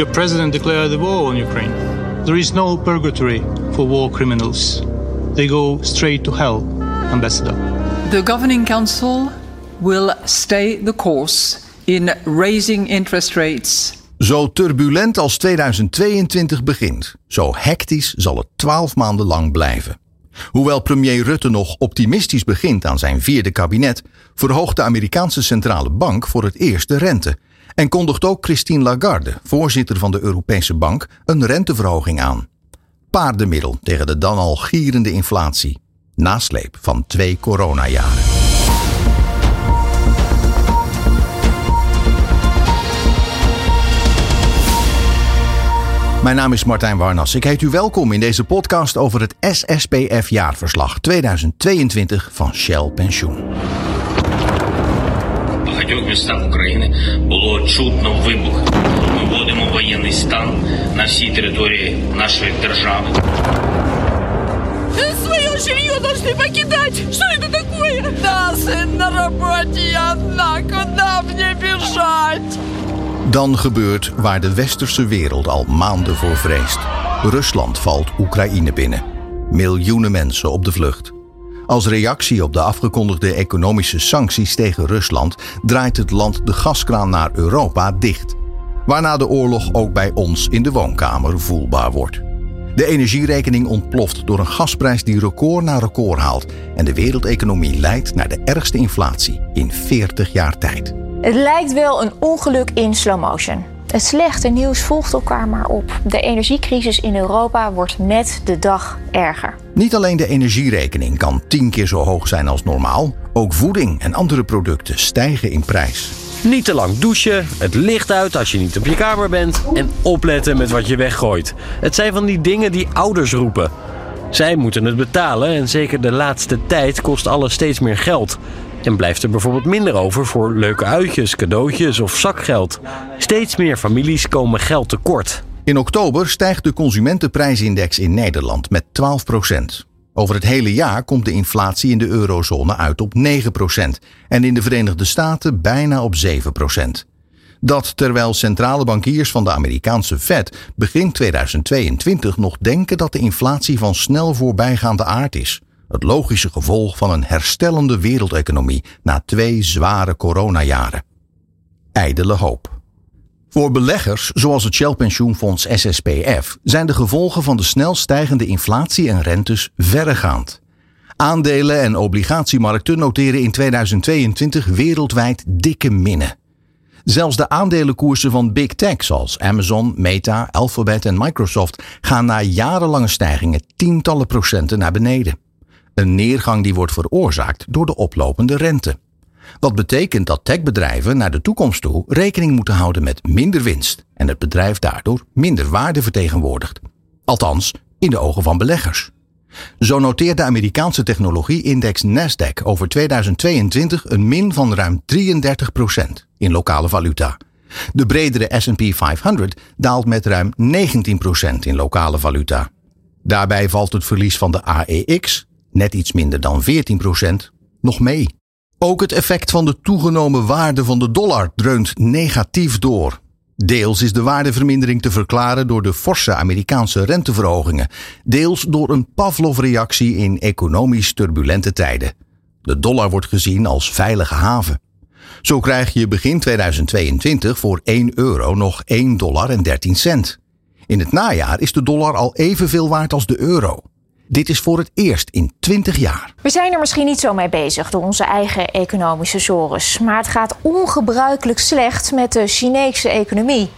Your president declared the war on Ukraine. There is no purgatory for war criminals. They go straight to hell, Ambassador. The Governing Council will stay the course in raising interest rates. Zo turbulent als 2022 begint, zo hectisch zal het twaalf maanden lang blijven. Hoewel premier Rutte nog optimistisch begint aan zijn vierde kabinet, verhoogt de Amerikaanse centrale bank voor het eerst de rente. En kondigt ook Christine Lagarde, voorzitter van de Europese Bank, een renteverhoging aan. Paardenmiddel tegen de dan al gierende inflatie. Nasleep van twee coronajaren. Mijn naam is Martijn Warnas. Ik heet u welkom in deze podcast over het SSPF-jaarverslag 2022 van Shell Pensioen В багатьох містах України було чутно вибух. Ми вводимо воєнний стан на всій території нашої держави. Свое жилье должны покидать! Что это такое? Да, сын на работе, я одна. Куда мне бежать? Dan gebeurt waar de westerse wereld al maanden voor vreest. Rusland valt Oekraïne binnen. Miljoenen mensen op de vlucht. Als reactie op de afgekondigde economische sancties tegen Rusland draait het land de gaskraan naar Europa dicht. Waarna de oorlog ook bij ons in de woonkamer voelbaar wordt. De energierekening ontploft door een gasprijs die record na record haalt en de wereldeconomie leidt naar de ergste inflatie in 40 jaar tijd. Het lijkt wel een ongeluk in slow motion. Het slechte nieuws volgt elkaar maar op. De energiecrisis in Europa wordt met de dag erger. Niet alleen de energierekening kan tien keer zo hoog zijn als normaal, ook voeding en andere producten stijgen in prijs. Niet te lang douchen, het licht uit als je niet op je kamer bent en opletten met wat je weggooit. Het zijn van die dingen die ouders roepen. Zij moeten het betalen en zeker de laatste tijd kost alles steeds meer geld. En blijft er bijvoorbeeld minder over voor leuke uitjes, cadeautjes of zakgeld. Steeds meer families komen geld tekort. In oktober stijgt de consumentenprijsindex in Nederland met 12% Over het hele jaar komt de inflatie in de eurozone uit op 9% en in de Verenigde Staten bijna op 7% Dat terwijl centrale bankiers van de Amerikaanse Fed begin 2022 nog denken dat de inflatie van snel voorbijgaande aard is. Het logische gevolg van een herstellende wereldeconomie na twee zware coronajaren. Ijdele hoop. Voor beleggers, zoals het Shell Pensioenfonds SSPF, zijn de gevolgen van de snel stijgende inflatie en rentes verregaand. Aandelen- en obligatiemarkten noteren in 2022 wereldwijd dikke minnen. Zelfs de aandelenkoersen van big tech zoals Amazon, Meta, Alphabet en Microsoft gaan na jarenlange stijgingen tientallen procenten naar beneden. Een neergang die wordt veroorzaakt door de oplopende rente. Wat betekent dat techbedrijven naar de toekomst toe rekening moeten houden met minder winst en het bedrijf daardoor minder waarde vertegenwoordigt. Althans, in de ogen van beleggers. Zo noteert de Amerikaanse technologie-index Nasdaq over 2022 een min van ruim 33% in lokale valuta. De bredere SP 500 daalt met ruim 19% in lokale valuta. Daarbij valt het verlies van de AEX, net iets minder dan 14%, nog mee. Ook het effect van de toegenomen waarde van de dollar dreunt negatief door. Deels is de waardevermindering te verklaren door de forse Amerikaanse renteverhogingen, deels door een Pavlov-reactie in economisch turbulente tijden. De dollar wordt gezien als veilige haven. Zo krijg je begin 2022 voor 1 euro nog 1 dollar en 13 cent. In het najaar is de dollar al evenveel waard als de euro. Dit is voor het eerst in 20 jaar. We zijn er misschien niet zo mee bezig door onze eigen economische sores. Maar het gaat ongebruikelijk slecht met de Chinese economie.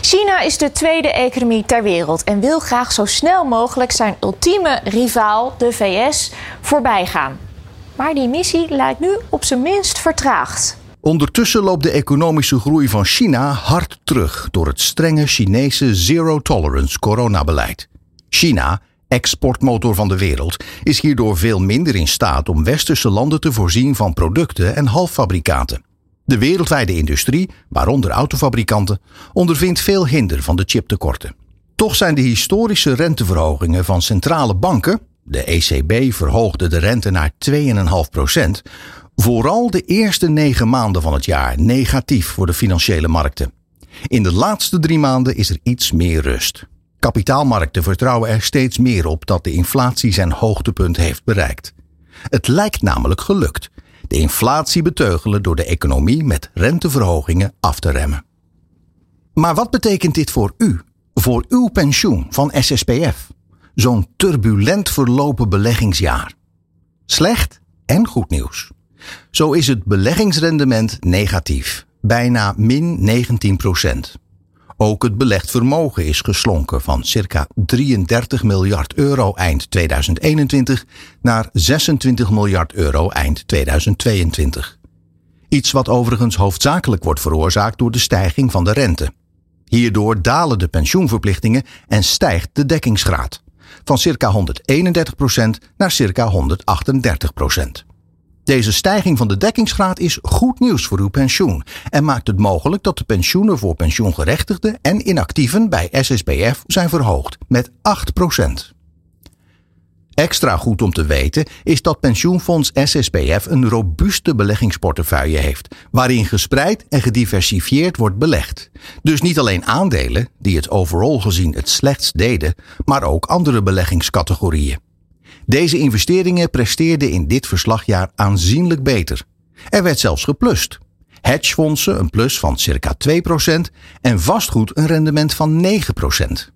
China is de tweede economie ter wereld en wil graag zo snel mogelijk zijn ultieme rivaal, de VS, voorbij gaan. Maar die missie lijkt nu op zijn minst vertraagd. Ondertussen loopt de economische groei van China hard terug door het strenge Chinese zero-tolerance coronabeleid. China exportmotor van de wereld, is hierdoor veel minder in staat om westerse landen te voorzien van producten en halffabrikaten. De wereldwijde industrie, waaronder autofabrikanten, ondervindt veel hinder van de chiptekorten. Toch zijn de historische renteverhogingen van centrale banken, de ECB verhoogde de rente naar 2,5% vooral de eerste negen maanden van het jaar negatief voor de financiële markten. In de laatste drie maanden is er iets meer rust. Kapitaalmarkten vertrouwen er steeds meer op dat de inflatie zijn hoogtepunt heeft bereikt. Het lijkt namelijk gelukt. De inflatie beteugelen door de economie met renteverhogingen af te remmen. Maar wat betekent dit voor u, voor uw pensioen van SSPF? Zo'n turbulent verlopen beleggingsjaar. Slecht en goed nieuws. Zo is het beleggingsrendement negatief, bijna min 19 procent. Ook het belegd vermogen is geslonken van circa 33 miljard euro eind 2021 naar 26 miljard euro eind 2022. Iets wat overigens hoofdzakelijk wordt veroorzaakt door de stijging van de rente. Hierdoor dalen de pensioenverplichtingen en stijgt de dekkingsgraad van circa 131% naar circa 138%. Deze stijging van de dekkingsgraad is goed nieuws voor uw pensioen en maakt het mogelijk dat de pensioenen voor pensioengerechtigden en inactieven bij SSBF zijn verhoogd met 8%. Extra goed om te weten is dat pensioenfonds SSBF een robuuste beleggingsportefeuille heeft, waarin gespreid en gediversifieerd wordt belegd. Dus niet alleen aandelen, die het overal gezien het slechtst deden, maar ook andere beleggingscategorieën. Deze investeringen presteerden in dit verslagjaar aanzienlijk beter. Er werd zelfs geplust. Hedgefondsen een plus van circa 2% en vastgoed een rendement van 9%.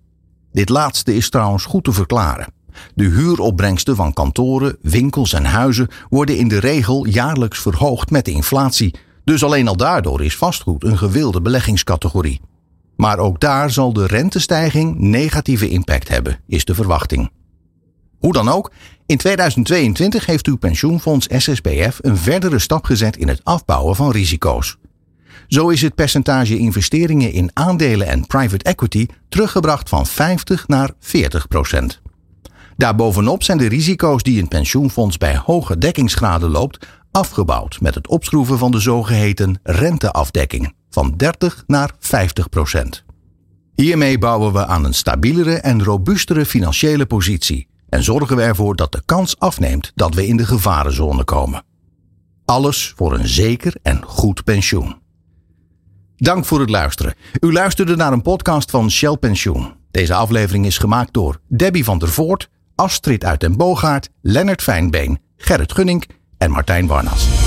Dit laatste is trouwens goed te verklaren. De huuropbrengsten van kantoren, winkels en huizen worden in de regel jaarlijks verhoogd met de inflatie, dus alleen al daardoor is vastgoed een gewilde beleggingscategorie. Maar ook daar zal de rentestijging negatieve impact hebben, is de verwachting. Hoe dan ook, in 2022 heeft uw pensioenfonds SSBF een verdere stap gezet in het afbouwen van risico's. Zo is het percentage investeringen in aandelen en private equity teruggebracht van 50 naar 40 procent. Daarbovenop zijn de risico's die een pensioenfonds bij hoge dekkingsgraden loopt afgebouwd met het opschroeven van de zogeheten renteafdekking van 30 naar 50 procent. Hiermee bouwen we aan een stabielere en robuustere financiële positie en zorgen we ervoor dat de kans afneemt dat we in de gevarenzone komen. Alles voor een zeker en goed pensioen. Dank voor het luisteren. U luisterde naar een podcast van Shell Pensioen. Deze aflevering is gemaakt door Debbie van der Voort, Astrid uit den Boogaard, Lennart Fijnbeen, Gerrit Gunning en Martijn Warnas.